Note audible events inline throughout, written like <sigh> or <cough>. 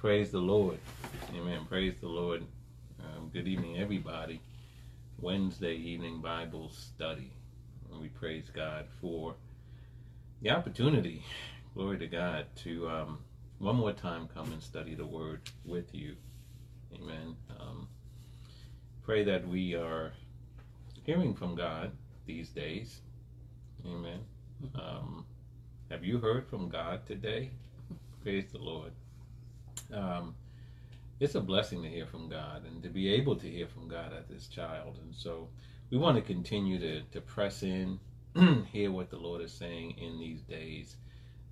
praise the Lord. Amen. Praise the Lord. Um, good evening, everybody. Wednesday evening Bible study. And we praise God for the opportunity, glory to God, to um, one more time come and study the Word with you. Amen. Um, pray that we are hearing from God these days. Amen. Um, have you heard from God today? Praise the Lord. Um, it's a blessing to hear from God and to be able to hear from God as this child. And so we want to continue to, to press in, <clears throat> hear what the Lord is saying in these days.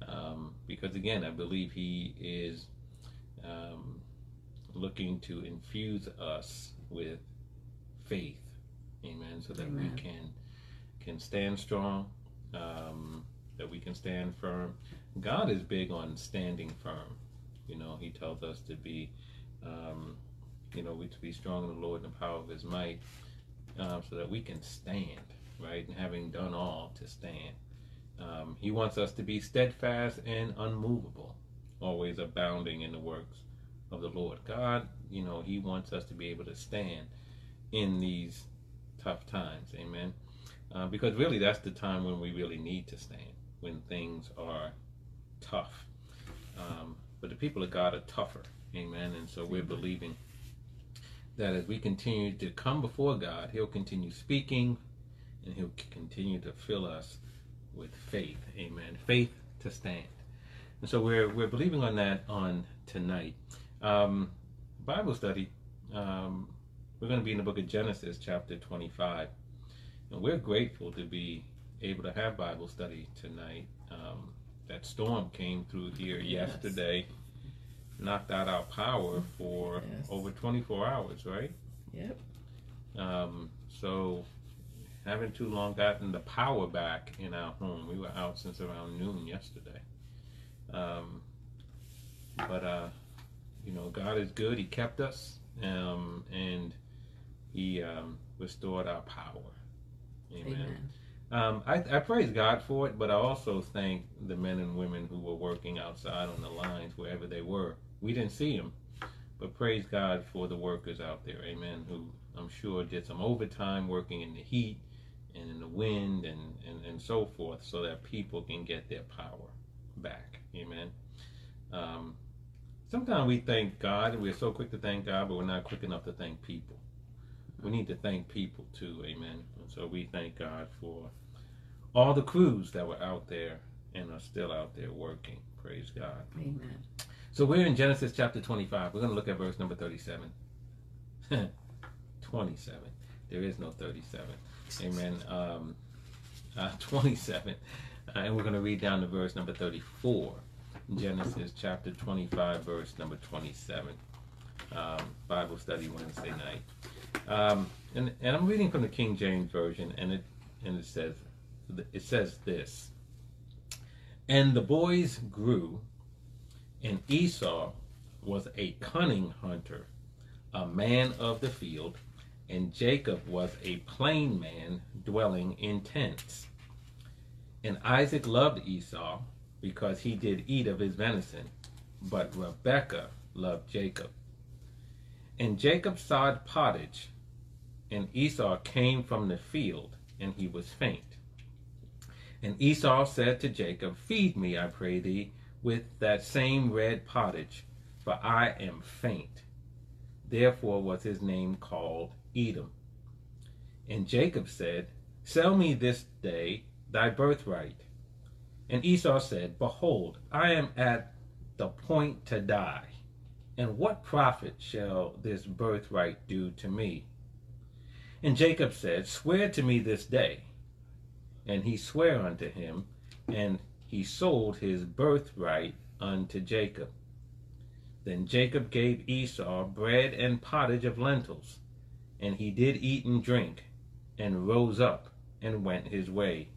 Um, because again, I believe He is um, looking to infuse us with faith. Amen. So that Amen. we can can stand strong, um, that we can stand firm. God is big on standing firm. You know, He tells us to be, um, you know, we to be strong in the Lord and the power of His might, uh, so that we can stand, right? And having done all to stand. Um, he wants us to be steadfast and unmovable, always abounding in the works of the Lord. God, you know, He wants us to be able to stand in these tough times. Amen. Uh, because really, that's the time when we really need to stand, when things are tough. Um, but the people of God are tougher. Amen. And so we're believing that as we continue to come before God, He'll continue speaking and He'll continue to fill us with faith. Amen. Faith to stand. And so we're we're believing on that on tonight. Um, Bible study. Um, we're going to be in the book of Genesis, chapter 25, and we're grateful to be able to have Bible study tonight. Um, that storm came through here yes. yesterday, knocked out our power for yes. over 24 hours, right? Yep. Um, so haven't too long gotten the power back in our home. We were out since around noon yesterday. Um, but, uh, you know, God is good. He kept us um, and He um, restored our power. Amen. Amen. Um, I, I, praise God for it, but I also thank the men and women who were working outside on the lines, wherever they were. We didn't see them, but praise God for the workers out there, amen, who I'm sure did some overtime working in the heat and in the wind and, and, and so forth so that people can get their power back. Amen. Um, sometimes we thank God and we're so quick to thank God, but we're not quick enough to thank people. We need to thank people too. Amen. And so we thank God for all the crews that were out there and are still out there working. Praise God. Amen. So we're in Genesis chapter 25. We're going to look at verse number 37. <laughs> 27. There is no 37. Amen. Um, uh, <laughs> 27. Uh, and we're going to read down to verse number 34. Genesis chapter 25, verse number 27. Um, Bible study Wednesday night. Um, and, and I'm reading from the King James Version, and it, and it says, it says this. And the boys grew, and Esau was a cunning hunter, a man of the field, and Jacob was a plain man dwelling in tents. And Isaac loved Esau because he did eat of his venison, but Rebekah loved Jacob. And Jacob sod pottage, and Esau came from the field, and he was faint. And Esau said to Jacob, Feed me, I pray thee, with that same red pottage, for I am faint. Therefore was his name called Edom. And Jacob said, Sell me this day thy birthright. And Esau said, Behold, I am at the point to die, and what profit shall this birthright do to me? And Jacob said, Swear to me this day. And he sware unto him, and he sold his birthright unto Jacob. Then Jacob gave Esau bread and pottage of lentils and he did eat and drink, and rose up and went his way.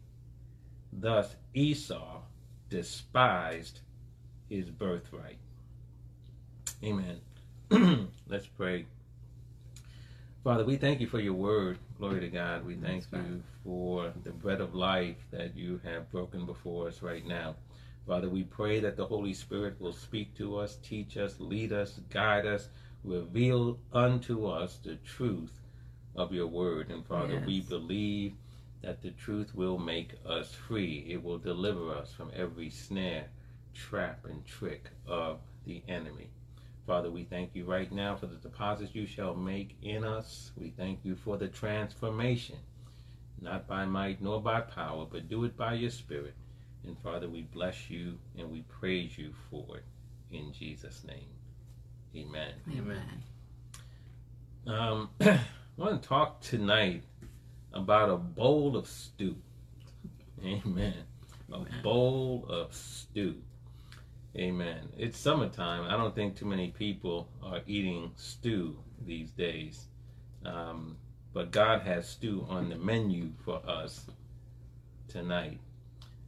Thus Esau despised his birthright. Amen. <clears throat> Let's pray. Father, we thank you for your word. Glory to God. We thank you for the bread of life that you have broken before us right now. Father, we pray that the Holy Spirit will speak to us, teach us, lead us, guide us, reveal unto us the truth of your word. And Father, yes. we believe that the truth will make us free. It will deliver us from every snare, trap, and trick of the enemy. Father, we thank you right now for the deposits you shall make in us. We thank you for the transformation, not by might nor by power, but do it by your spirit. And Father, we bless you and we praise you for it in Jesus' name. Amen. Amen. Um, I want to talk tonight about a bowl of stew. Amen. A bowl of stew. Amen. It's summertime. I don't think too many people are eating stew these days. Um, but God has stew on the menu for us tonight.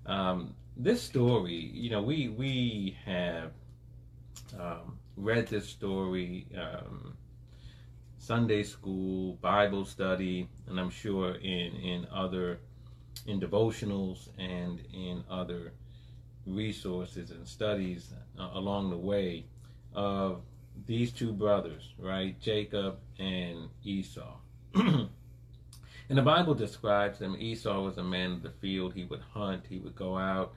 Um, this story, you know, we we have um, read this story um, Sunday school, Bible study, and I'm sure in in other in devotionals and in other resources and studies uh, along the way of these two brothers, right? Jacob and Esau. <clears throat> and the Bible describes them. Esau was a man of the field. He would hunt. He would go out.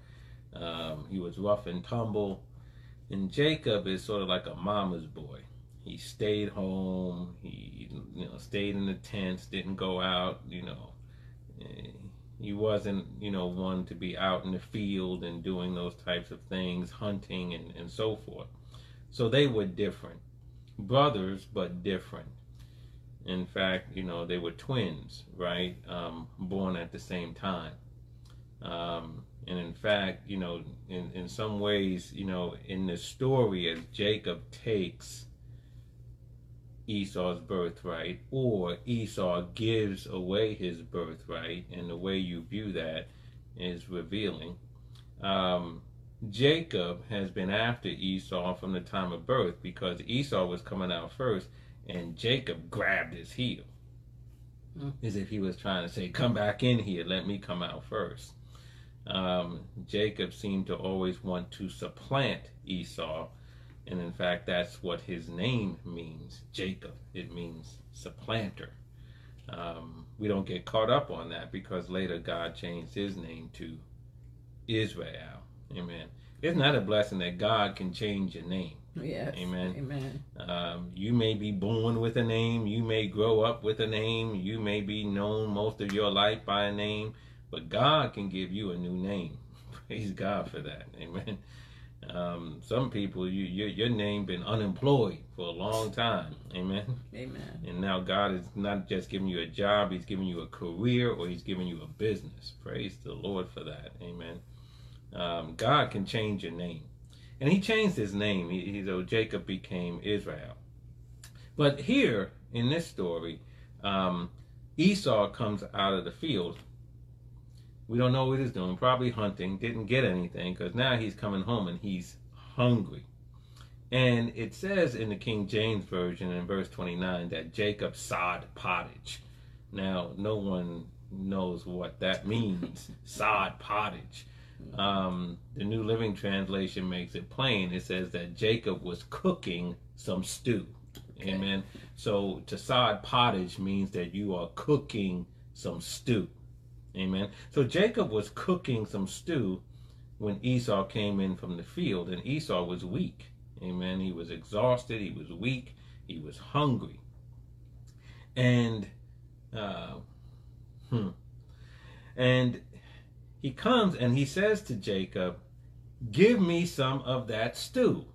Um, he was rough and tumble. And Jacob is sort of like a mama's boy he stayed home. He you know stayed in the tents, didn't go out. You know, he wasn't you know one to be out in the field and doing those types of things, hunting and and so forth. So they were different, brothers but different. In fact, you know they were twins, right? Um, born at the same time. Um, and in fact, you know, in, in some ways, you know, in the story, as Jacob takes Esau's birthright, or Esau gives away his birthright, and the way you view that is revealing. Um, Jacob has been after Esau from the time of birth because Esau was coming out first, and Jacob grabbed his heel mm. as if he was trying to say, Come back in here, let me come out first. Um, Jacob seemed to always want to supplant Esau and in fact, that's what his name means Jacob. It means supplanter. Um, we don't get caught up on that because later God changed his name to Israel. Amen. Isn't that a blessing that God can change your name? Yes. Amen. Amen. Um, you may be born with a name. You may grow up with a name. You may be known most of your life by a name. But God can give you a new name. <laughs> Praise God for that. Amen. Um, some people, you, your, your name been unemployed for a long time. Amen. Amen. And now God is not just giving you a job; He's giving you a career, or He's giving you a business. Praise the Lord for that. Amen. Um, God can change your name, and He changed His name. He, he so Jacob became Israel. But here in this story, um, Esau comes out of the field we don't know what he's doing. Probably hunting. Didn't get anything because now he's coming home and he's hungry. And it says in the King James Version in verse 29 that Jacob sod pottage. Now, no one knows what that means. <laughs> sod pottage. Um, the New Living Translation makes it plain. It says that Jacob was cooking some stew. Okay. Amen. So to sod pottage means that you are cooking some stew. Amen. So Jacob was cooking some stew when Esau came in from the field, and Esau was weak. Amen. He was exhausted. He was weak. He was hungry. And, uh, hmm. And he comes and he says to Jacob, Give me some of that stew.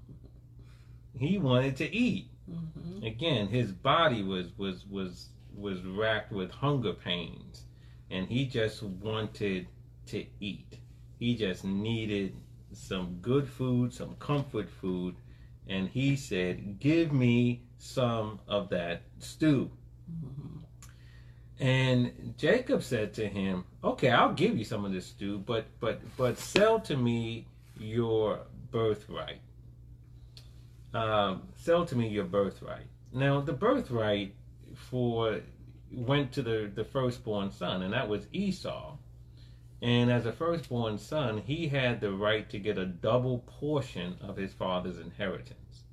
He wanted to eat. Mm-hmm. Again, his body was was was was racked with hunger pains and he just wanted to eat. He just needed some good food, some comfort food, and he said, Give me some of that stew. And Jacob said to him, Okay, I'll give you some of this stew, but but but sell to me your birthright. Um, sell to me your birthright. Now the birthright for went to the, the firstborn son, and that was Esau. And as a firstborn son, he had the right to get a double portion of his father's inheritance.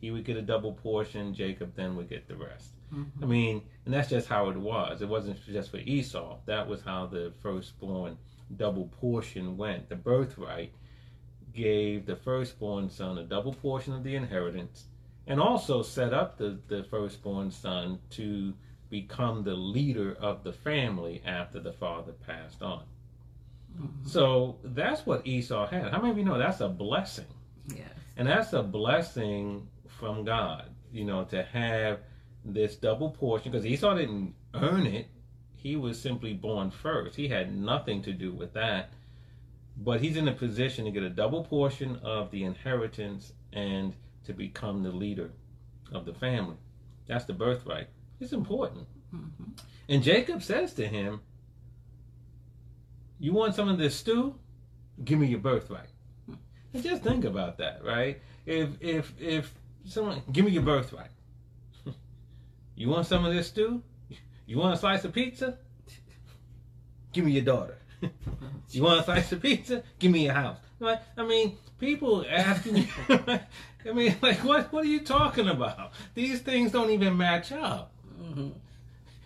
He would get a double portion, Jacob then would get the rest. Mm-hmm. I mean, and that's just how it was. It wasn't just for Esau. That was how the firstborn double portion went. The birthright gave the firstborn son a double portion of the inheritance and also set up the, the firstborn son to become the leader of the family after the father passed on. Mhm. So that's what Esau had. How many of you know that's a blessing? Yes. And that's a blessing from God, you know, to have this double portion because Esau didn't earn it. He was simply born first. He had nothing to do with that. But he's in a position to get a double portion of the inheritance and to become the leader of the family. That's the birthright. It's important. Mhm. And Jacob says to him, You want some of this stew? Give me your birthright. And just think about that, right? If if if someone give me your birthright. <laughs> you want some of this stew? You want a slice of pizza? Give me your daughter. <laughs> you want a slice of pizza? Give me your house. Right? I mean, people asking you <laughs> I mean, like what what are you talking about? These things don't even match up. Mhm.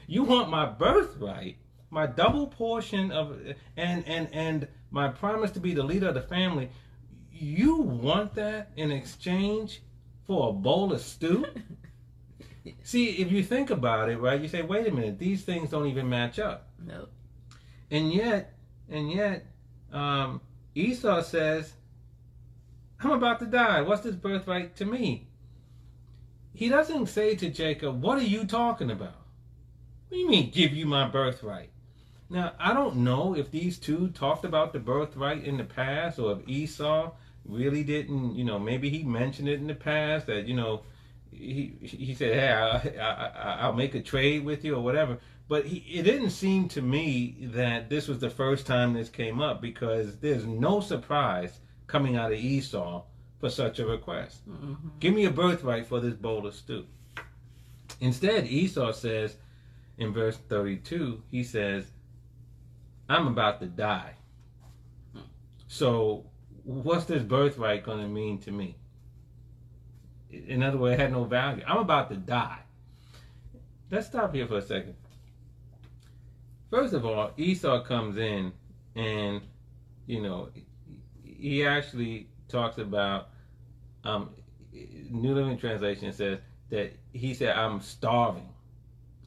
You want my birthright, my double portion of and and and my promise to be the leader of the family. You want that in exchange for a bowl of stew? <laughs> See, if you think about it, right, you say, wait a minute, these things don't even match up. No. And yet, and yet, um, Esau says, I'm about to die. What's this birthright to me? He doesn't say to Jacob, What are you talking about? What do you mean, give you my birthright? Now, I don't know if these two talked about the birthright in the past or if Esau really didn't, you know, maybe he mentioned it in the past that, you know, he, he said, Hey, I, I, I, I'll make a trade with you or whatever. But he, it didn't seem to me that this was the first time this came up because there's no surprise coming out of Esau for such a request. Mhm. Give me a birthright for this bowl of stew. Instead, Esau says in verse 32, he says, I'm about to die. So, what's this birthright going to mean to me? In other words, it had no value. I'm about to die. Let's stop here for a second. First of all, Esau comes in and, you know, he actually talks about um, New Living Translation says that he said, I'm starving.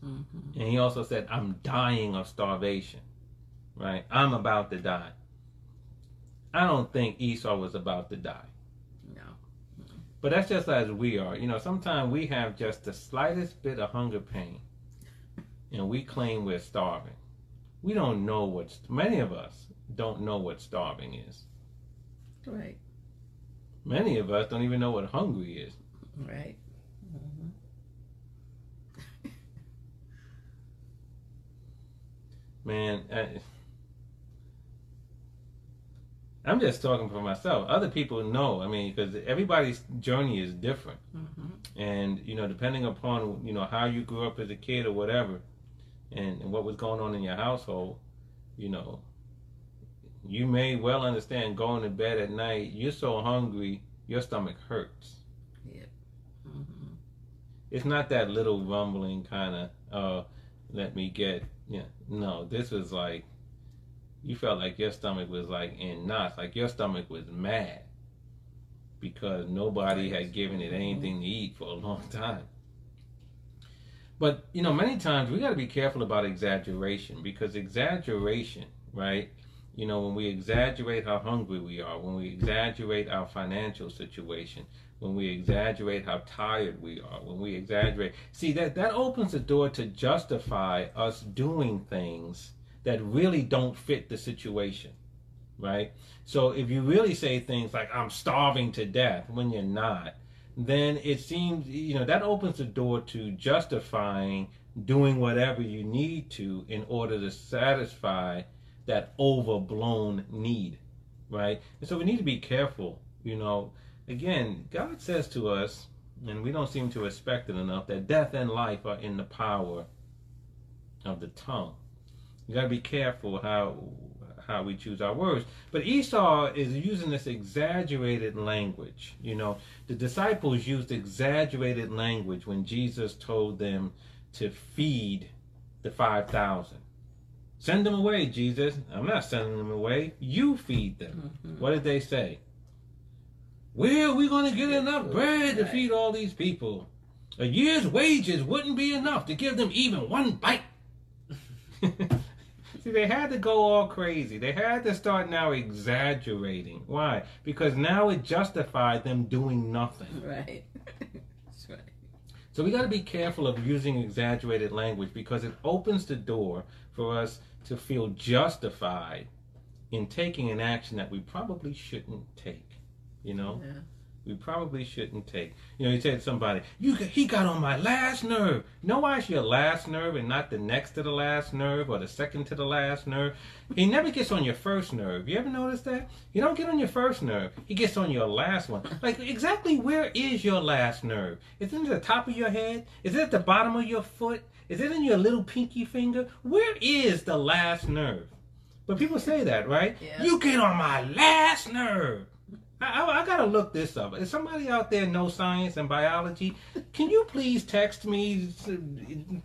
Mhm. And he also said, I'm dying of starvation. Right? I'm about to die. I don't think Esau was about to die. No. But that's just as we are. You know, sometimes we have just the slightest bit of hunger pain and we claim we're starving. We don't know what, many of us don't know what starving is. Right. Many of us don't even know what hungry is. Right. Mhm. Man, I, I'm just talking for myself. Other people know. I mean, because everybody's journey is different, Mhm. and you know, depending upon you know how you grew up as a kid or whatever, and, and what was going on in your household, you know, you may well understand going to bed at night. You're so hungry, your stomach hurts. Mhm. It's not that little rumbling kind of, uh, let me get, yeah. No, this was like, you felt like your stomach was like in knots, like your stomach was mad because nobody had given it anything to eat for a long time. But, you know, many times we got to be careful about exaggeration because exaggeration, right? You know, when we exaggerate how hungry we are, when we exaggerate our financial situation, when we exaggerate how tired we are, when we exaggerate, see that that opens the door to justify us doing things that really don't fit the situation, right? So if you really say things like "I'm starving to death" when you're not, then it seems you know that opens the door to justifying doing whatever you need to in order to satisfy that overblown need, right? And so we need to be careful, you know again, God says to us, and we don't seem to respect it enough, that death and life are in the power of the tongue. You got to be careful how how we choose our words. But Esau is using this exaggerated language. You know, the disciples used exaggerated language when Jesus told them to feed the 5,000. Send them away, Jesus. I'm not sending them away. You feed them. Mhm. What did they say? Where are we going to get enough bread to feed all these people? A year's wages wouldn't be enough to give them even one bite. <laughs> See, they had to go all crazy. They had to start now exaggerating. Why? Because now it justified them doing nothing. Right. <laughs> That's right. So we got to be careful of using exaggerated language because it opens the door for us to feel justified in taking an action that we probably shouldn't take. You know, Yeah. We probably shouldn't take. You know, you said to somebody, "You got- he got on my last nerve." No, why it's your last nerve and not the next to the last nerve or the second to the last nerve? He never gets on your first nerve. You ever notice that? You don't get on your first nerve. He gets on your last one. Like exactly where is your last nerve? Is it at the top of your head? Is it at the bottom of your foot? Is it in your little pinky finger? Where is the last nerve? But people say that, right? Yeah. You get on my last nerve. I, I, I gotta look this up. If somebody out there know science and biology, can you please text me,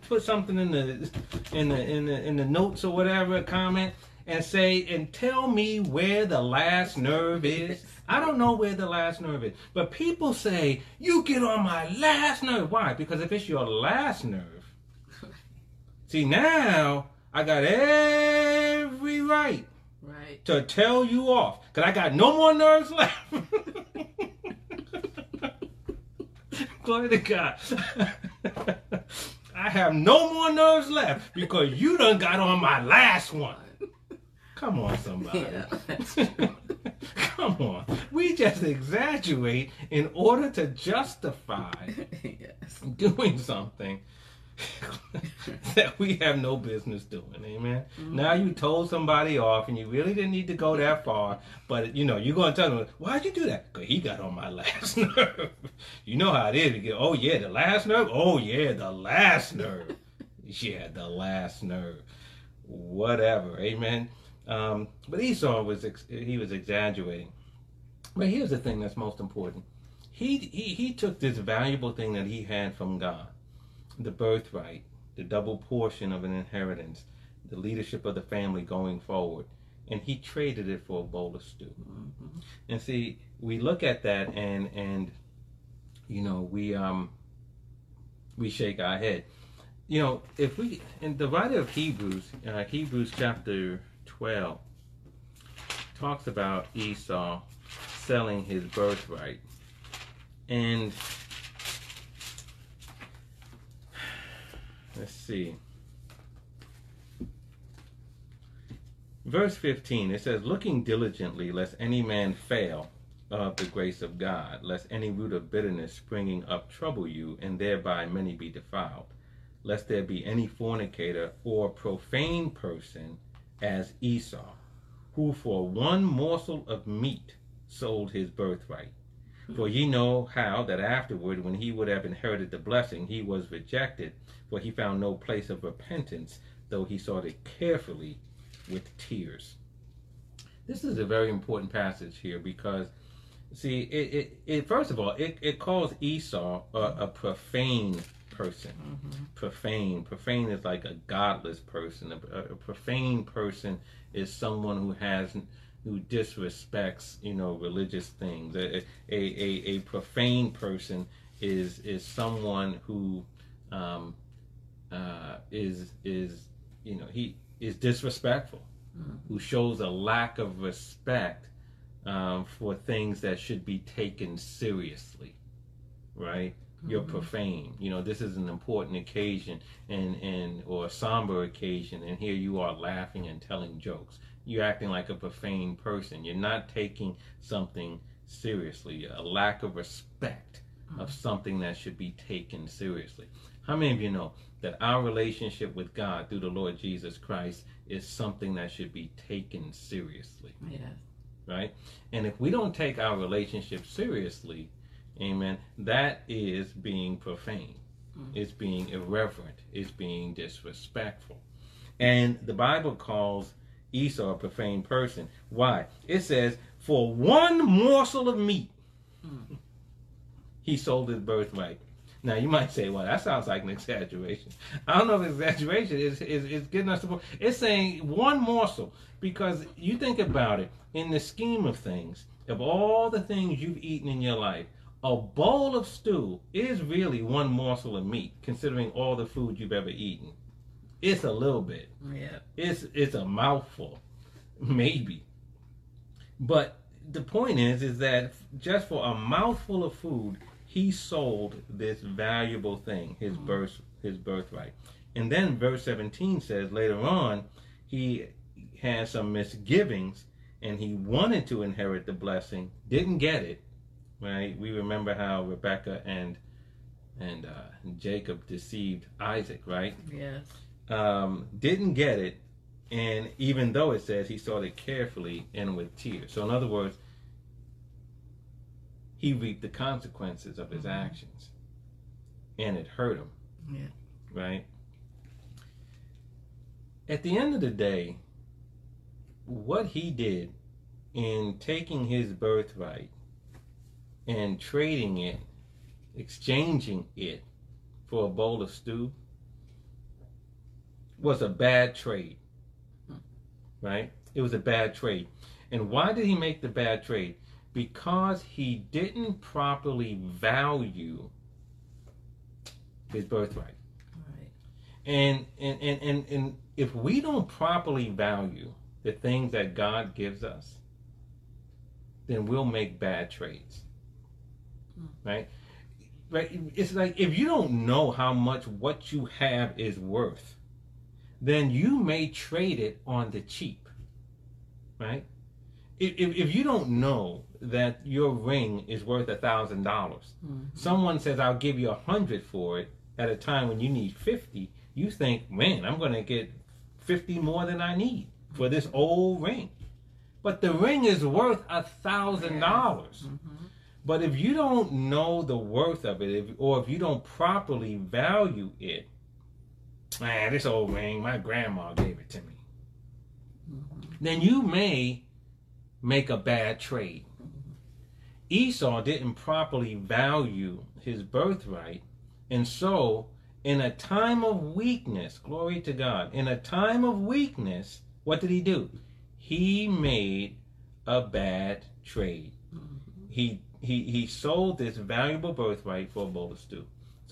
put something in the in the in the in the notes or whatever, comment, and say and tell me where the last nerve is. I don't know where the last nerve is, but people say you get on my last nerve. Why? Because if it's your last nerve, <laughs> see now I got every Right. To tell you off because I got no more nerves left. <laughs> Glory to God. <laughs> I have no more nerves left because you done got on my last one. Come on, somebody. Yeah. <laughs> Come on. We just exaggerate in order to justify yes. doing something <laughs> that we have no business doing. Amen. Now you told somebody off and you really didn't need to go that far, but you know, you're going to tell them, why'd you do that? Because he got on my <laughs> last nerve. You know how it is. You get, oh, yeah, the last nerve? Oh, yeah, the last nerve. <laughs> yeah, the last nerve. Whatever. Amen. Um, but Esau was, ex- he was exaggerating. But here's the thing that's most important. He, he, he took this valuable thing that he had from God the birthright, the double portion of an inheritance, the leadership of the family going forward, and he traded it for a bowl of stew. Mhm. And see, we look at that and and you know we um we shake our head. You know, if we and the writer of Hebrews, uh, Hebrews chapter twelve, talks about Esau selling his birthright, and let's see. Verse 15, it says, Looking diligently, lest any man fail of the grace of God, lest any root of bitterness springing up trouble you, and thereby many be defiled, lest there be any fornicator or profane person as Esau, who for one morsel of meat sold his birthright. For ye know how that afterward, when he would have inherited the blessing, he was rejected, for he found no place of repentance, though he sought it carefully with tears. This is a very important passage here because, see, it, it, it first of all, it, it calls Esau a, a profane person. Mhm. Profane. Profane is like a godless person. A, a profane person is someone who has who disrespects, you know, religious things. A, a, a, a profane person is is someone who um, uh, is is you know he is disrespectful, Mhm. who shows a lack of respect um, for things that should be taken seriously, right? You're Mhm. profane. You know, this is an important occasion and, and or a somber occasion, and here you are laughing and telling jokes. You're acting like a profane person. You're not taking something seriously. A lack of respect of something that should be taken seriously. How many of you know that our relationship with God through the Lord Jesus Christ is something that should be taken seriously? Yes. right? And if we don't take our relationship seriously, amen, that is being profane. Mhm. It's being irreverent. It's being disrespectful. And the Bible calls Esau a profane person. Why? It says, for one morsel of meat, he sold his birthright. Now you might say, well, that sounds like an exaggeration. I don't know if exaggeration is is, is getting us to. It's saying one morsel because you think about it in the scheme of things. Of all the things you've eaten in your life, a bowl of stew is really one morsel of meat, considering all the food you've ever eaten. It's a little bit. Yeah. It's it's a mouthful, <laughs> maybe. But the point is, is that just for a mouthful of food, he sold this valuable thing, his birth, his birthright. And then verse 17 says later on, he had some misgivings, and he wanted to inherit the blessing, didn't get it. Right? We remember how Rebecca and and uh, Jacob deceived Isaac, right? Yes. Um, didn't get it, and even though it says he sought it carefully and with tears. So, in other words, he reaped the consequences of his Mhm. actions, and it hurt him, Yeah. right? At the end of the day, what he did in taking his birthright and trading it, exchanging it for a bowl of stew, was a bad trade. Right? It was a bad trade. And why did he make the bad trade? Because he didn't properly value his birthright. Right. And and, and, and and if we don't properly value the things that God gives us, then we'll make bad trades. Hmm. Right? Right? It's like if you don't know how much what you have is worth, then you may trade it on the cheap. Right? If, if, if you don't know that your ring is worth a thousand dollars, Mhm. someone says I'll give you a hundred for it at a time when you need fifty, you think, man, I'm gonna get fifty more than I need for this old ring. But the ring is worth a thousand dollars. Mhm. But if you don't know the worth of it, if, or if you don't properly value it, man, this old ring, my grandma gave it to me. Then you may make a bad trade. Esau didn't properly value his birthright, and so in a time of weakness, glory to God, in a time of weakness, what did he do? He made a bad trade. He he he sold this valuable birthright for a bowl of stew.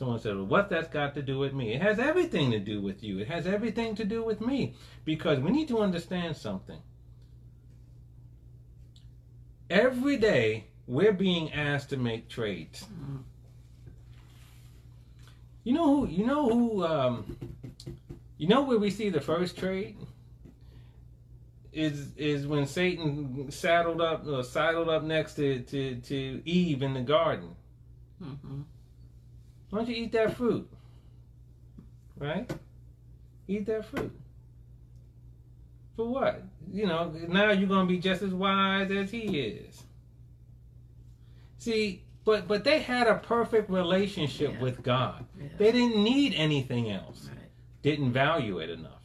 Someone said, well, "What that's got to do with me?" It has everything to do with you. It has everything to do with me because we need to understand something. Every day we're being asked to make trades. You know who? You know who? Um, you know where we see the first trade is is when Satan saddled up or sidled up next to, to, to Eve in the garden. Mhm. Why don't you eat that fruit? Right? Eat that fruit. For what? You know, now you're gonna be just as wise as he is. See, but but they had a perfect relationship Yeah. with God. Yeah. They didn't need anything else. Right. Didn't value it enough.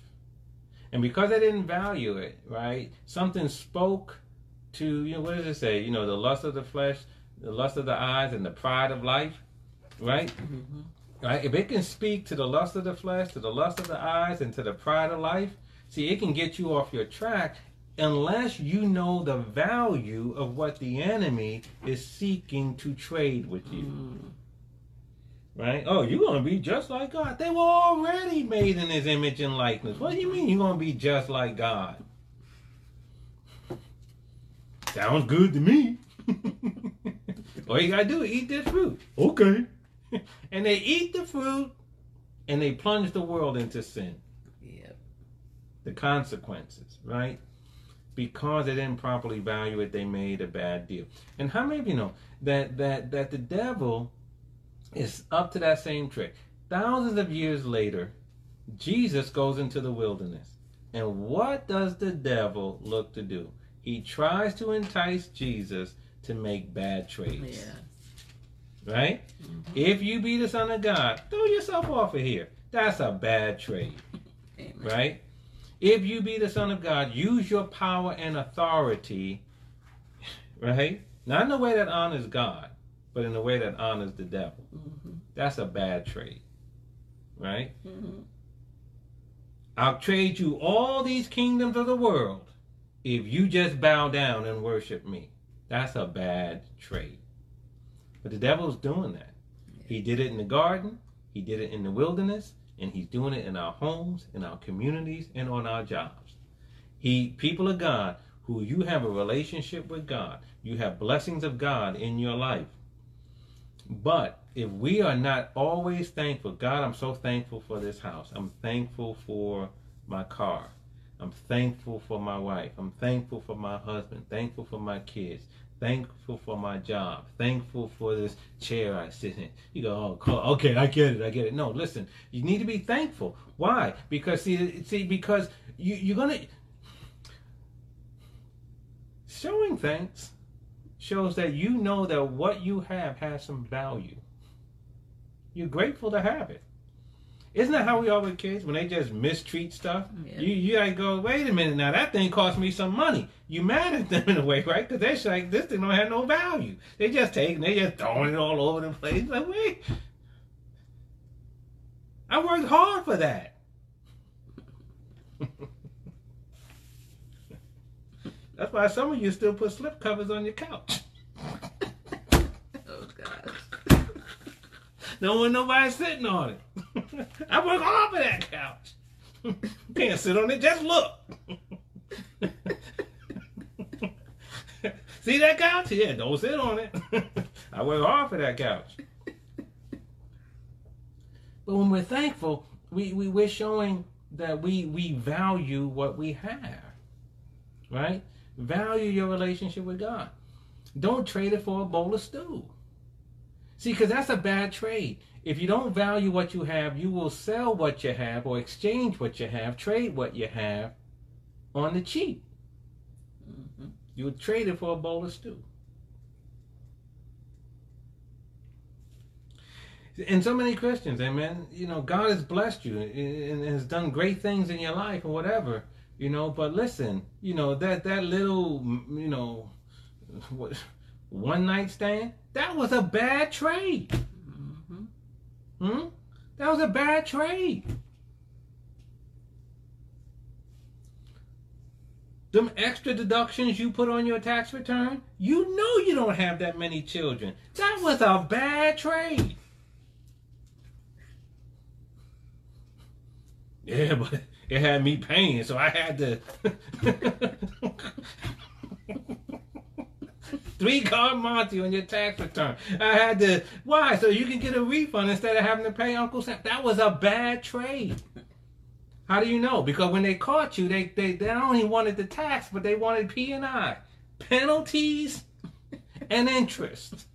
And because they didn't value it, right, something spoke to, you know, what does it say? You know, the lust of the flesh, the lust of the eyes, and the pride of life, right? Mhm. Right? If it can speak to the lust of the flesh, to the lust of the eyes, and to the pride of life, see, it can get you off your track unless you know the value of what the enemy is seeking to trade with you. Mhm. Right? Oh, you're going to be just like God. They were already made in his image and likeness. What do you mean you're going to be just like God? Sounds good to me. <laughs> All you got to do is eat this fruit. Okay. <laughs> and they eat the fruit and they plunge the world into sin. Yep. The consequences, right? Because they didn't properly value it, they made a bad deal. And how many of you know that that that the devil is up to that same trick? Thousands of years later, Jesus goes into the wilderness. And what does the devil look to do? He tries to entice Jesus to make bad trades. Yeah. Right? Mhm. If you be the son of God, throw yourself off of here. That's a bad trade Amen. right? If you be the Son of God, use your power and authority, right? Not in a way that honors God, but in a way that honors the devil. Mm-hmm. That's a bad trade, right? Mm-hmm. I'll trade you all these kingdoms of the world if you just bow down and worship me. That's a bad trade. But the devil's doing that. He did it in the garden, he did it in the wilderness, and he's doing it in our homes, in our communities, and on our jobs. He people of God who you have a relationship with God, you have blessings of God in your life. But if we are not always thankful, God, I'm so thankful for this house. I'm thankful for my car. I'm thankful for my wife. I'm thankful for my husband. Thankful for my kids. Thankful for my job. Thankful for this chair I sit in. You go, oh, okay, I get it. I get it. No, listen, you need to be thankful. Why? Because see, see, because you, you're gonna showing thanks shows that you know that what you have has some value. You're grateful to have it. Isn't that how we are with kids when they just mistreat stuff? Yeah. You you like go, wait a minute now, that thing cost me some money. You mad at them <laughs> in a way, right? Because they're like, this thing don't have no value. They just taking, they just throwing it all over the place. Like, wait, I worked hard for that. <laughs> That's why some of you still put slip covers on your couch. <laughs> Oh gosh. Don't want nobody sitting on it. <laughs> I work hard of that couch. <laughs> Can't sit on it, just look. <laughs> See that couch? Yeah, don't sit on it. I work hard for that couch. But when we're thankful, we, we, we're showing that we, we value what we have. Right? Value your relationship with God. Don't trade it for a bowl of stew. See, because that's a bad trade. If you don't value what you have, you will sell what you have or exchange what you have, trade what you have on the cheap. Mm-hmm. You would trade it for a bowl of stew. And so many Christians, amen. You know, God has blessed you and has done great things in your life or whatever. You know, but listen, you know that that little, you know, <laughs> what one night stand that was a bad trade. Mm-hmm. Hmm? That was a bad trade. Them extra deductions you put on your tax return, you know you don't have that many children. That was a bad trade. Yeah, but it had me paying, so I had to. <laughs> Three card Monte on your tax return. I had to. Why? So you can get a refund instead of having to pay Uncle Sam. That was a bad trade. How do you know? Because when they caught you, they they, they not only wanted the tax, but they wanted P and I, penalties, <laughs> and interest.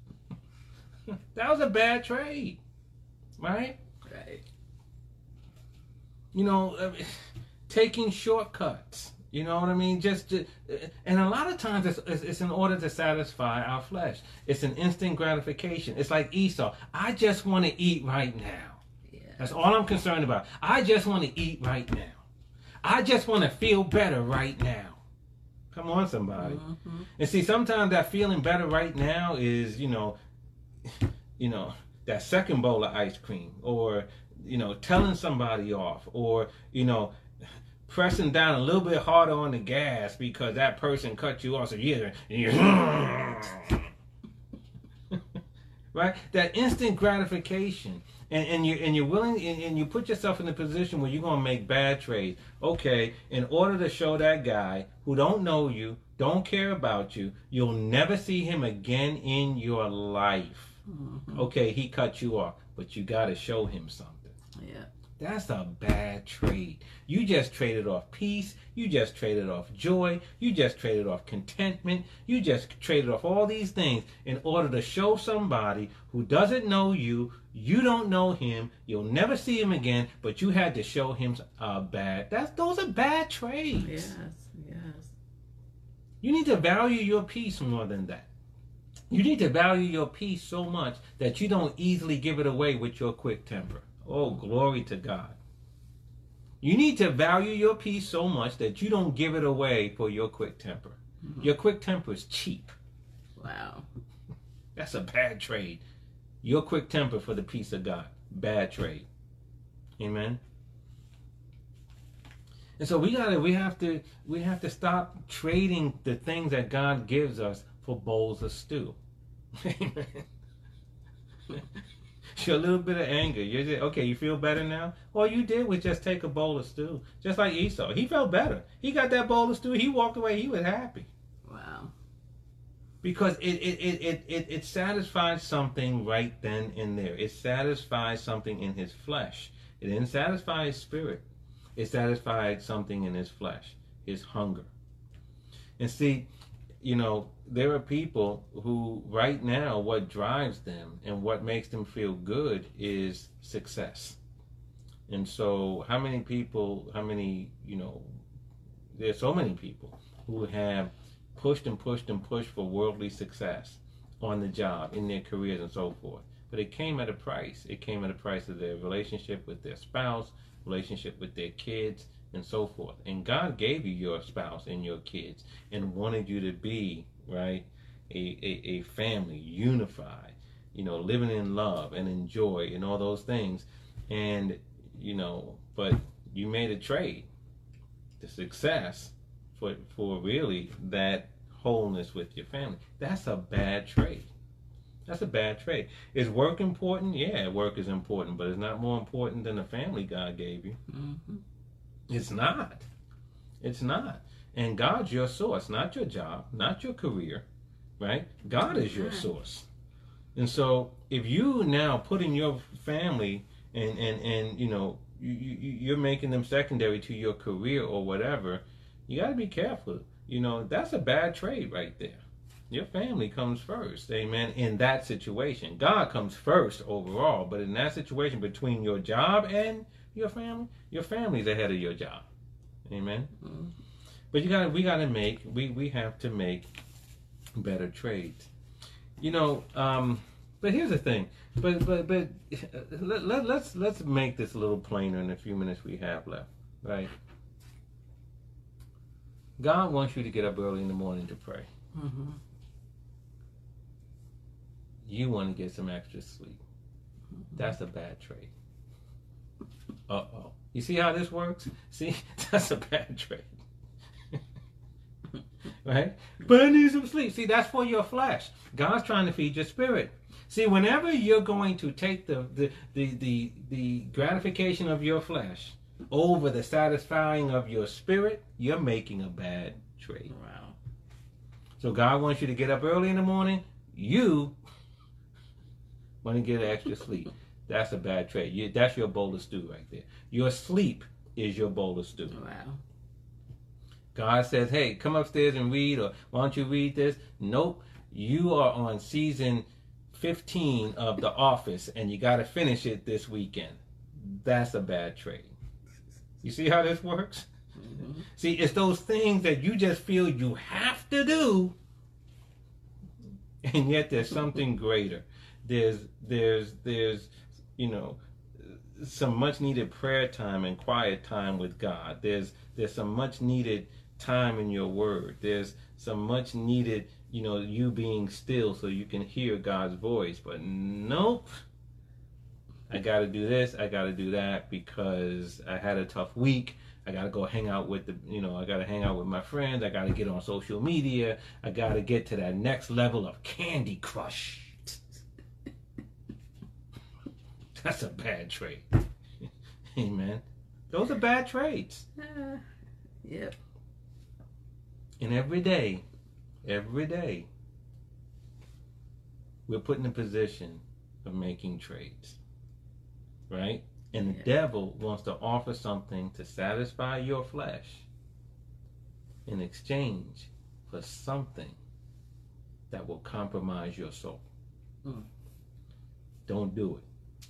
<laughs> that was a bad trade, right? Right. You know, uh, <sighs> taking shortcuts. You know what I mean? Just to, and a lot of times it's, it's, it's in order to satisfy our flesh. It's an instant gratification. It's like Esau. I just want to eat right now. Yeah. That's all I'm concerned about. I just want to eat right now. I just want to feel better right now. Come on, somebody. Mm-hmm. And see, sometimes that feeling better right now is, you know, <sighs> you know, that second bowl of ice cream, or you know, telling somebody off, or you know, pressing down a little bit harder on the gas because that person cut you off. So yeah, <laughs> right? That instant gratification. And, and you and you're willing and, and you put yourself in a position where you're gonna make bad trades. Okay, in order to show that guy who don't know you, don't care about you, you'll never see him again in your life. Mm-hmm. Okay, he cut you off, but you gotta show him something. Yeah. That's a bad trade. You just traded off peace. You just traded off joy. You just traded off contentment. You just traded off all these things in order to show somebody who doesn't know you, you don't know him, you'll never see him again, but you had to show him a bad. That's those are bad trades. Yes. Yes. You need to value your peace more than that. You need to value your peace so much that you don't easily give it away with your quick temper. Oh, glory to God. You need to value your peace so much that you don't give it away for your quick temper. Mm-hmm. Your quick temper is cheap. Wow. That's a bad trade. Your quick temper for the peace of God. Bad trade. Amen. And so we gotta we have to we have to stop trading the things that God gives us for bowls of stew. <laughs> Amen. <laughs> A little bit of anger. You're just, okay, you feel better now? All you did was just take a bowl of stew. Just like Esau. He felt better. He got that bowl of stew. He walked away. He was happy Wow. because it it, it, it, it it satisfies something right then and there. It satisfies something in his flesh. It didn't satisfy his spirit. It satisfied something in his flesh, his hunger. And see, you know, there are people who right now what drives them and what makes them feel good is success. And so how many people, how many, you know, there's so many people who have pushed and pushed and pushed for worldly success on the job, in their careers, and so forth. But it came at a price. It came at a price of their relationship with their spouse, relationship with their kids, and so forth. And God gave you your spouse and your kids and wanted you to be, right, a, a, a family, unified, you know, living in love and in joy and all those things. And, you know, but you made a trade, the success, for, for really that wholeness with your family. That's a bad trade. That's a bad trade. Is work important? Yeah, work is important, but it's not more important than the family God gave you. Mm-hmm. It's not. It's not. And God's your source, not your job, not your career, right? God is your mm-hmm. source. And so if you now put in your family and, and, and you know, you, you, you're making them secondary to your career or whatever, you got to be careful. You know, that's a bad trade right there. Your family comes first, amen, in that situation. God comes first overall, but in that situation between your job and your family, your family's ahead of your job. Amen. Mhm. But you got to we got to make we we have to make better trades. You know, um but here's the thing. But but but let, let, let's let's make this a little plainer in the few minutes we have left, right? God wants you to get up early in the morning to pray. Mm-hmm. You want to get some extra sleep. That's a bad trade. Uh oh. You see how this works? See, <laughs> that's a bad trade. <laughs> right? But I need some sleep. See, that's for your flesh. God's trying to feed your spirit. See, whenever you're going to take the the, the, the, the gratification of your flesh over the satisfying of your spirit, you're making a bad trade. Wow. So God wants you to get up early in the morning. You want to get extra sleep. That's a bad trade. You, that's your bowl of stew right there. Your sleep is your bowl of stew. Wow. God says, "Hey, come upstairs and read," or "Why don't you read this?" Nope. You are on season 15 of The Office, and you got to finish it this weekend. That's a bad trade. You see how this works? Mm-hmm. See, it's those things that you just feel you have to do, and yet there's something greater. There's there's there's you know some much needed prayer time and quiet time with God. There's there's some much needed time in your word. There's some much needed you know you being still so you can hear God's voice. But nope. I got to do this, I got to do that because I had a tough week. I got to go hang out with the, you know, I got to hang out with my friends. I got to get on social media. I got to get to that next level of Candy Crush. That's a bad trade. <laughs> Amen. Those are bad trades. Uh, yep. And every day, every day, we're put in a position of making trades. Right? And the Yeah. devil wants to offer something to satisfy your flesh in exchange for something that will compromise your soul. Mm. Don't do it.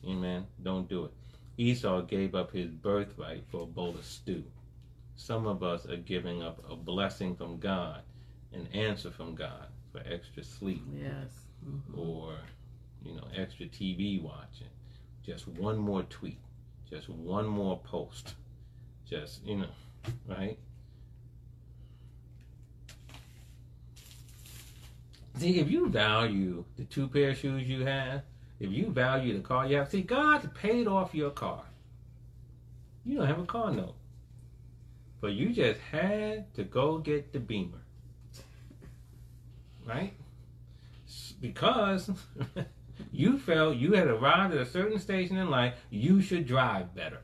Amen. Don't do it. Esau gave up his birthright for a bowl of stew. Some of us are giving up a blessing from God, an answer from God for extra sleep Yes. Mhm. or, you know, extra TV watching. Just one more tweet, just one more post, just, you know, right? See, if you value the two pair of shoes you have, if you value the car you have, to see, God paid off your car. You don't have a car note. But you just had to go get the Beamer. Right? Because <laughs> you felt you had arrived at a certain station in life, you should drive better.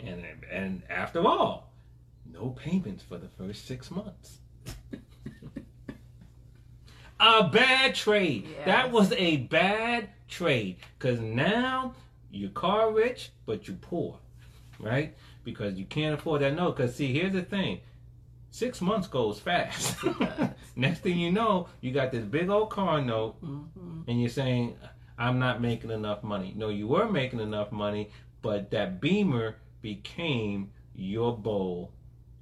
And, and after all, no payments for the first six months. <laughs> a bad trade. Yes. That was a bad trade. Because now you're car rich, but you're poor. Right? Because you can't afford that note. Because, see, here's the thing six months goes fast. <laughs> Next thing you know, you got this big old car note, hmm and you're saying, I'm not making enough money. No, you were making enough money, but that beamer became your bowl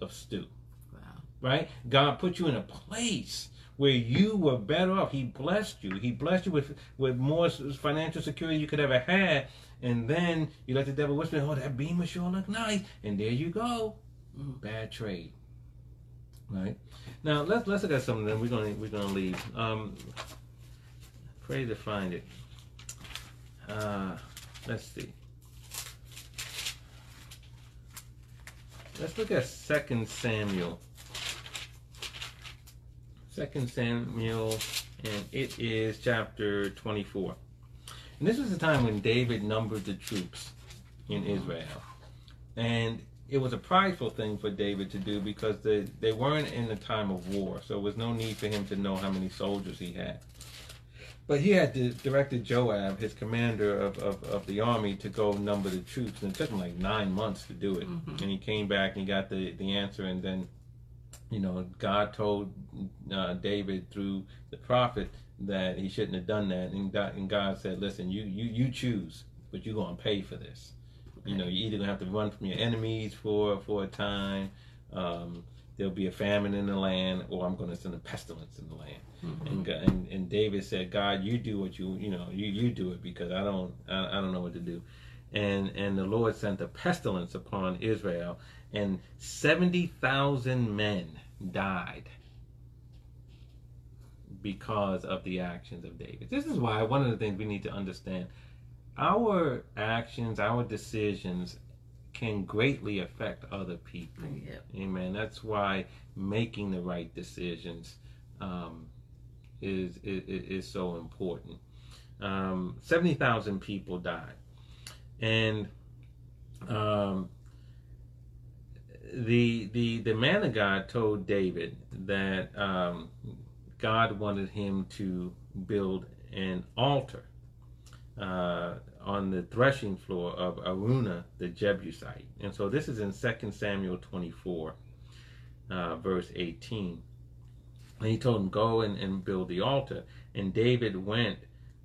of stew Wow. right? God put you in a place where you were better off. He blessed you. He blessed you with with more financial security you could ever had. And then you let the devil whisper, "Oh, that beamer sure look nice," and there you go. Mhm. Bad trade. Right now, let's let's look at something. Then we're gonna we're gonna leave. Um, pray to find it. Uh, let's see. Let's look at Second Samuel. Second Samuel, and it is chapter 24. And this was the time when David numbered the troops in Israel. And it was a prideful thing for David to do because they, they weren't in a time of war. So there was no need for him to know how many soldiers he had. But he had to, directed Joab, his commander of, of, of the army, to go number the troops. And it took him like nine months to do it. Mhm. And he came back and he got the, the answer. And then, you know, God told uh, David through the prophet that he shouldn't have done that. And God, and God said, listen, you, you, you choose, but you're going to pay for this. You know, you're either going to have to run from your enemies for, for a time. Um, there'll be a famine in the land, or I'm going to send a pestilence in the land. Mhm. And, and and David said, God, you do what you you know you you do it because I don't I, I don't know what to do. And and the Lord sent a pestilence upon Israel, and seventy thousand men died because of the actions of David. This is why one of the things we need to understand: our actions, our decisions, can greatly affect other people. Yep. Amen. That's why making the right decisions um, is, is is so important. Um, Seventy thousand people died, and um, the the the man of God told David that um, God wanted him to build an altar uh, on the threshing floor of Araunah the Jebusite, and so this is in Second Samuel twenty four, uh, verse eighteen. And he told him, Go and, and build the altar. And David went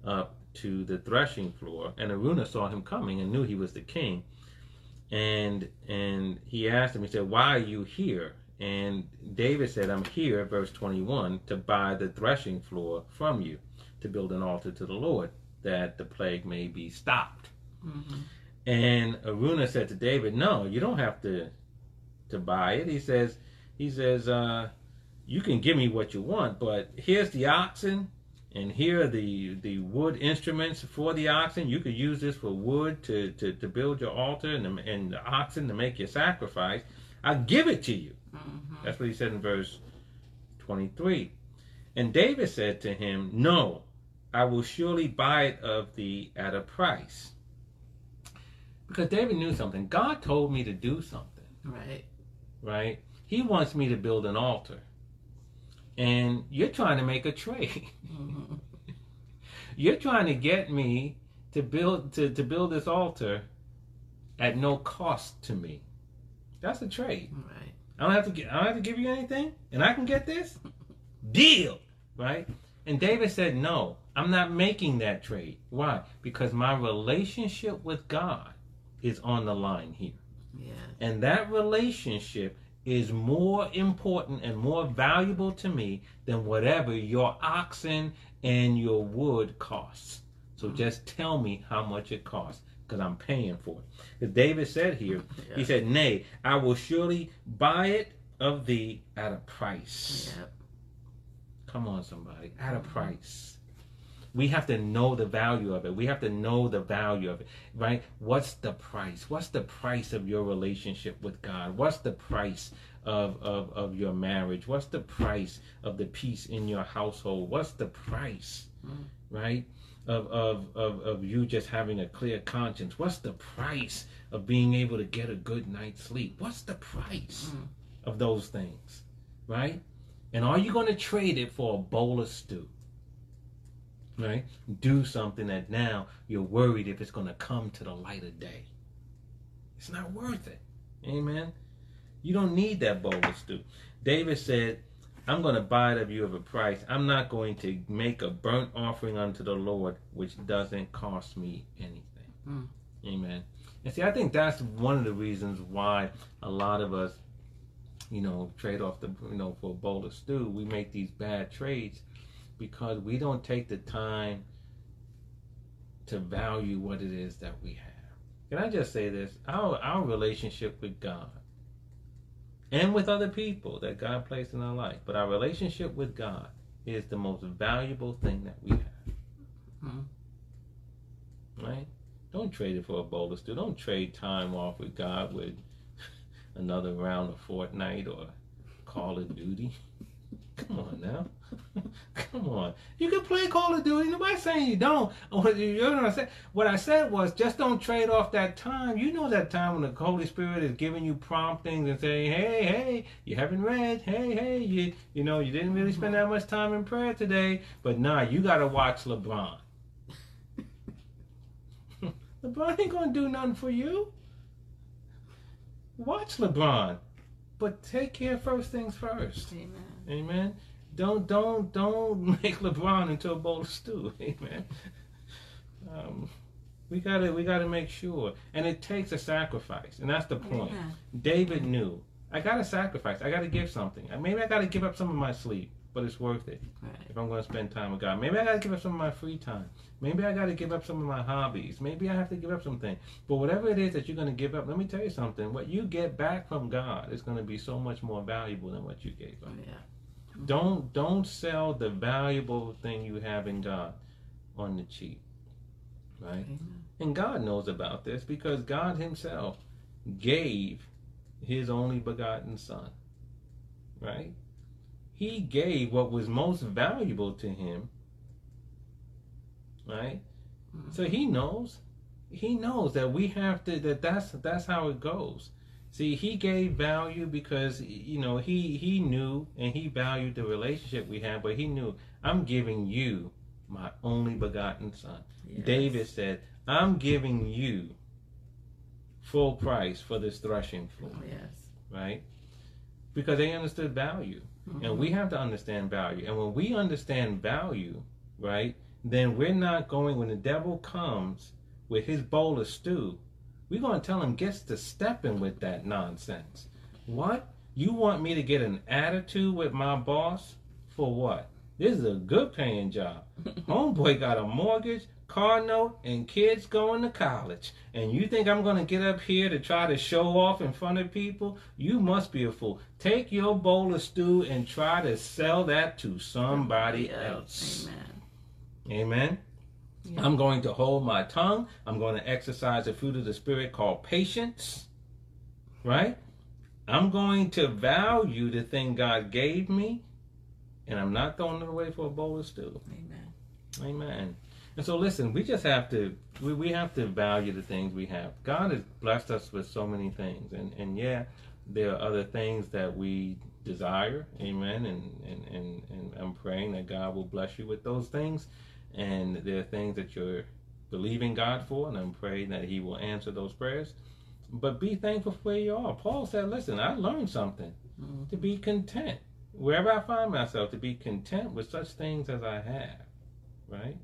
up to the threshing floor, and Araunah saw him coming and knew he was the king. And and he asked him, he said, Why are you here? And David said, I'm here, verse 21, to buy the threshing floor from you, to build an altar to the Lord, that the plague may be stopped. Mhm. And Araunah said to David, "No, you don't have to to buy it." He says, "He says, uh, you can give me what you want, but here's the oxen, and here are the the wood instruments for the oxen. You could use this for wood to to, to build your altar, and the, and the oxen to make your sacrifice. I'll give it to you." Mhm. That's what he said in verse 23. And David said to him, No, I will surely buy it of thee at a price. Because David knew something. God told me to do something, Right. right? He wants me to build an altar. And you're trying to make a trade. <laughs> You're trying to get me to build to, to build this altar at no cost to me. That's a trade. Right. I don't have to get, I don't have to give you anything, and I can get this <laughs> deal, right? And David said, "No, I'm not making that trade. Why? Because my relationship with God is on the line here, Yeah. and that relationship is more important and more valuable to me than whatever your oxen and your wood costs. So mm. just tell me how much it costs, because I'm paying for it. Because David said here, he said, Nay, I will surely buy it of thee at a price. Yep. Come on, somebody, at a mm-hmm. price. We have to know the value of it. We have to know the value of it, right? What's the price? What's the price of your relationship with God? What's the price of, of, of your marriage? What's the price of the peace in your household? What's the price, Mm. right? Of, of, of, of you just having a clear conscience? What's the price of being able to get a good night's sleep? What's the price Mm. of those things, right? And are you going to trade it for a bowl of stew? Right? Do something that now you're worried if it's going to come to the light of day. It's not worth it. Amen. You don't need that bowl of stew. David said, I'm going to buy it of you of a price. I'm not going to make a burnt offering unto the Lord, which doesn't cost me anything. Mm. Amen. And see, I think that's one of the reasons why a lot of us, you know, trade off the, you know, for a bowl of stew. We make these bad trades because we don't take the time to value what it is that we have. Can I just say this? Our our relationship with God and with other people that God placed in our life, but our relationship with God is the most valuable thing that we have. Mm. Right? Don't trade it for a bowl of stew. Don't trade time off with God with <laughs> another round of Fortnite or Call of Duty. Come on now. <laughs> Come on. You can play Call of Duty. Nobody's saying you don't. <laughs> You know what I said? What I said was just don't trade off that time. You know that time when the Holy Spirit is giving you promptings and saying, "Hey, hey, you haven't read. Hey, hey, you you know you didn't really spend that much time in prayer today, but nah, you got to watch LeBron." <laughs> LeBron ain't gonna do nothing for you. Watch LeBron, but take care first things first. Amen. Amen. Don't don't don't <laughs> make LeBron into a bowl of stew. <laughs> Amen. Um, we gotta we gotta make sure, and it takes a sacrifice, and that's the point. Amen. David knew I gotta sacrifice. I gotta give something. Maybe I gotta give up some of my sleep, but it's worth it Right. if I'm going to spend time with God. Maybe I got to give up some of my free time. Maybe I got to give up some of my hobbies. Maybe I have to give up something. But whatever it is that you're going to give up, let me tell you something. What you get back from God is going to be so much more valuable than what you gave Oh, up. yeah. Don't don't sell the valuable thing you have in God on the cheap. Right? Amen. And God knows about this because God Himself gave His only begotten Son. Right? He gave what was most valuable to Him. Right? Mhm. So He knows. He knows that we have to. That that's that's how it goes. See, He gave value because you know He He knew and He valued the relationship we had, but He knew I'm giving you my only begotten Son. Yes. David said, I'm giving you full price for this threshing floor, Oh, yes. right? Because they understood value. And we have to understand value. And when we understand value, right, then we're not going, when the devil comes with his bowl of stew, we're going to tell him, gets to stepping with that nonsense. What? You want me to get an attitude with my boss? For what? This is a good paying job. <laughs> Homeboy got a mortgage, car note, and kids going to college. And you think I'm going to get up here to try to show off in front of people? You must be a fool. Take your bowl of stew and try to sell that to somebody else. Amen. Amen. Yeah. I'm going to hold my tongue. I'm going to exercise the fruit of the Spirit called patience. Right? I'm going to value the thing God gave me, and I'm not throwing it away for a bowl of stew. Amen. Amen. And so, listen, we just have to we, we have to value the things we have. God has blessed us with so many things, and and yeah, there are other things that we desire. Amen. And and and, and I'm praying that God will bless you with those things, and there are things that you're believing God for, and I'm praying that He will answer those prayers. But be thankful for where you are. Paul said, "Listen, I learned something Mhm. to be content wherever I find myself, to be content with such things as I have." Right.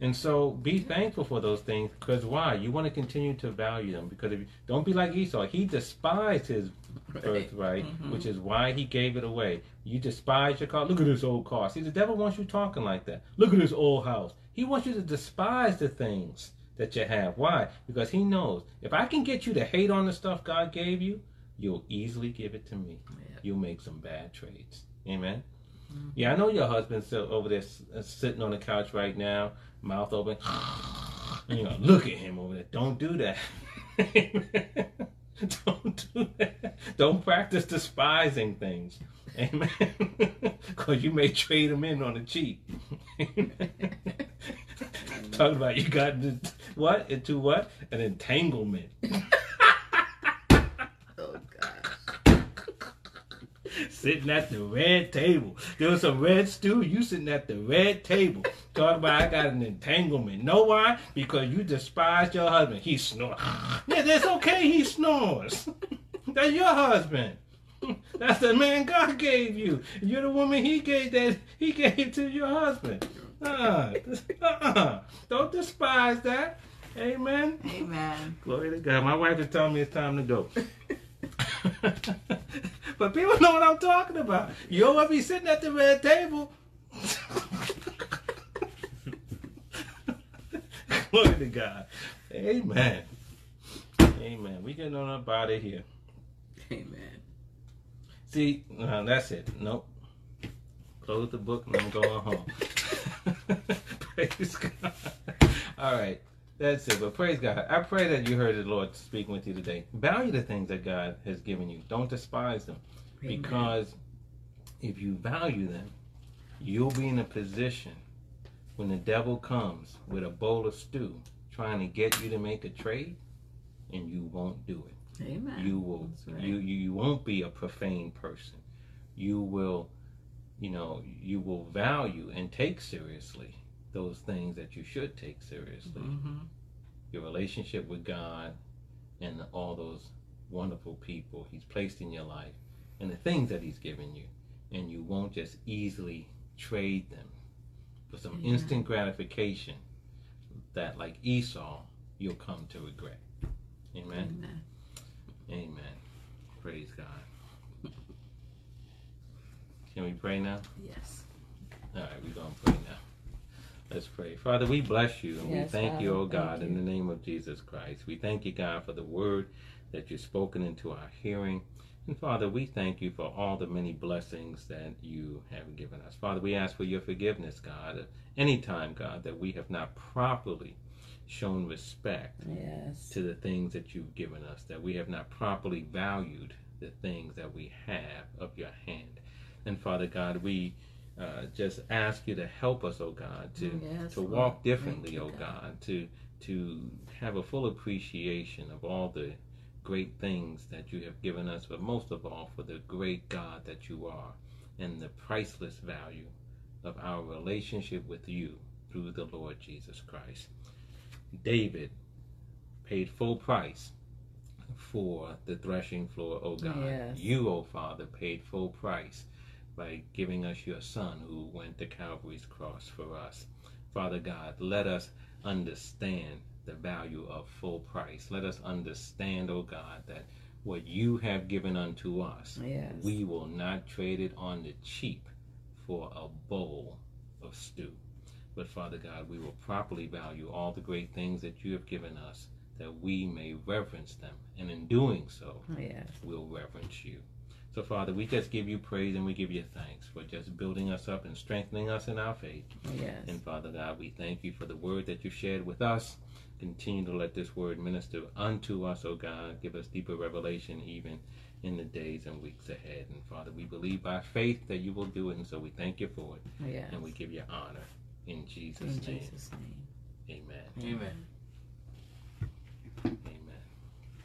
And so be thankful for those things because why? You want to continue to value them because if you don't be like Esau, he despised his birthright, Mhm. which is why he gave it away. You despise your car. Look at this old car. See, the devil wants you talking like that. Look at this old house. He wants you to despise the things that you have. Why? Because He knows if I can get you to hate on the stuff God gave you, you'll easily give it to me. Yeah. You'll make some bad trades. Amen. Mhm. Yeah, I know your husband's still over there uh, sitting on the couch right now, mouth open. <laughs> And you're gonna look at him over there. Don't do that. <laughs> Don't do that. Don't practice despising things. Amen. <laughs> Because you may trade them in on the cheap. Talking about you got what? Into what? An entanglement. Oh gosh. Sitting at the red table. There was some red stew. You sitting at the red table. Talking about I got an entanglement. Know why? Because you despise your husband. He snores. Yeah, that's okay. He snores. That's your husband. That's the man God gave you. You're the woman He gave that He gave to your husband. Uh, uh, don't despise that. Amen. Amen. Glory to God. My wife is telling me it's time to go. <laughs> but people know what I'm talking about. You don't want to be sitting at the red table. <laughs> Glory to God. Amen. Amen. We getting on up out of here. Amen. See, uh, that's it. Nope. Close the book and I'm going home. <laughs> praise God. All right. That's it. But praise God. I pray that you heard the Lord speaking with you today. Value the things that God has given you. Don't despise them. Amen. Because if you value them, you'll be in a position when the devil comes with a bowl of stew trying to get you to make a trade and you won't do it Amen. you will right. you, you you won't be a profane person you will you know you will value and take seriously those things that you should take seriously Mhm. your relationship with god and all those wonderful people he's placed in your life and the things that he's given you and you won't just easily trade them for some Amen. instant gratification that like esau you'll come to regret amen Amen. Amen. Praise God. Can we pray now? Yes. All right, we're going to pray now. Let's pray. Father, we bless you and we Yes, thank you, Father. oh God, Thank in the name of Jesus Christ. We thank you, God, for the word that you've spoken into our hearing. And Father, we thank you for all the many blessings that you have given us. Father, we ask for your forgiveness, God, at any time, God, that we have not properly shown respect Yes. to the things that you've given us, that we have not properly valued the things that we have of your hand. And Father God, we uh, just ask you to help us, oh God, to Yes, to Lord. walk differently, Thank oh you, God, to to have a full appreciation of all the great things that you have given us, but most of all for the great God that you are and the priceless value of our relationship with you through the Lord Jesus Christ. David paid full price for the threshing floor, O God. Yes. You, O Father, paid full price by giving us your Son who went to Calvary's cross for us. Father God, let us understand the value of full price. Let us understand, O God, that what you have given unto us, Yes. we will not trade it on the cheap for a bowl of stew. But Father God, we will properly value all the great things that you have given us, that we may reverence them. And in doing so, Yes. we'll reverence you. So, Father, we just give you praise and we give you thanks for just building us up and strengthening us in our faith. Yes. And Father God, we thank you for the word that you shared with us. Continue to let this word minister unto us, O God. Give us deeper revelation even in the days and weeks ahead. And Father, we believe by faith that you will do it. And so we thank you for it. Yes. And we give you honor. In Jesus' In name. Jesus' name. Amen. Amen.